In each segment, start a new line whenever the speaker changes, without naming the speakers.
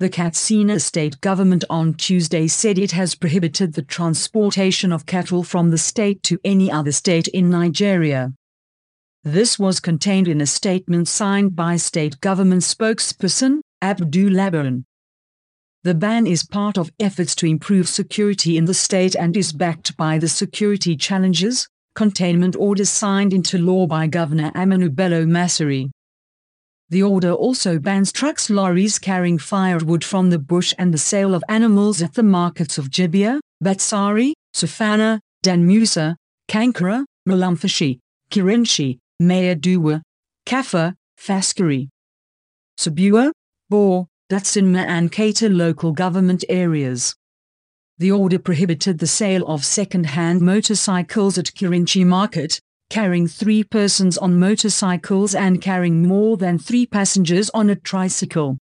The Katsina state government on Tuesday said it has prohibited the transportation of cattle from the state to any other state in Nigeria. This was contained in a statement signed by state government spokesperson, Abdul. The ban is part of efforts to improve security in the state and is backed by the security challenges, containment orders signed into law by Governor Aminu Bello Masari. The order also bans trucks lorries carrying firewood from the bush and the sale of animals at the markets of Jibia, Batsari, Safana, Danmusa, Kankara, Malumfashi, Kirinshi, Mayaduwa, Kafa, Faskari, Sabuwa, Bor, Dutsin-Ma and Kaita local government areas. The order prohibited the sale of second-hand motorcycles at Kirinchi Market, carrying three persons on motorcycles and carrying more than three passengers on a tricycle.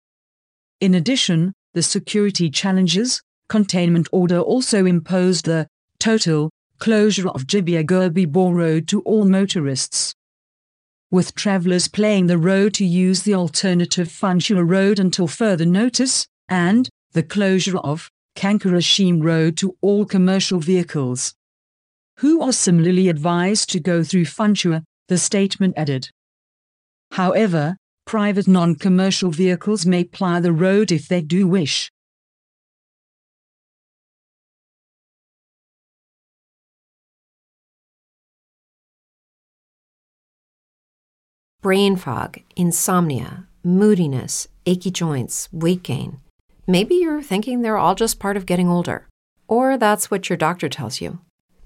In addition, the security challenges, containment order also imposed the total closure of Jibia Gurbi Bor Road to all motorists. With travelers playing the road to use the alternative Funtua Road until further notice, and the closure of Kankarashim Road to all commercial vehicles. Who are similarly advised to go through Funtua, the statement added. However, private non-commercial vehicles may ply the road if they do wish.
Brain fog, insomnia, moodiness, achy joints, weight gain. Maybe you're thinking they're all just part of getting older, or that's what your doctor tells you.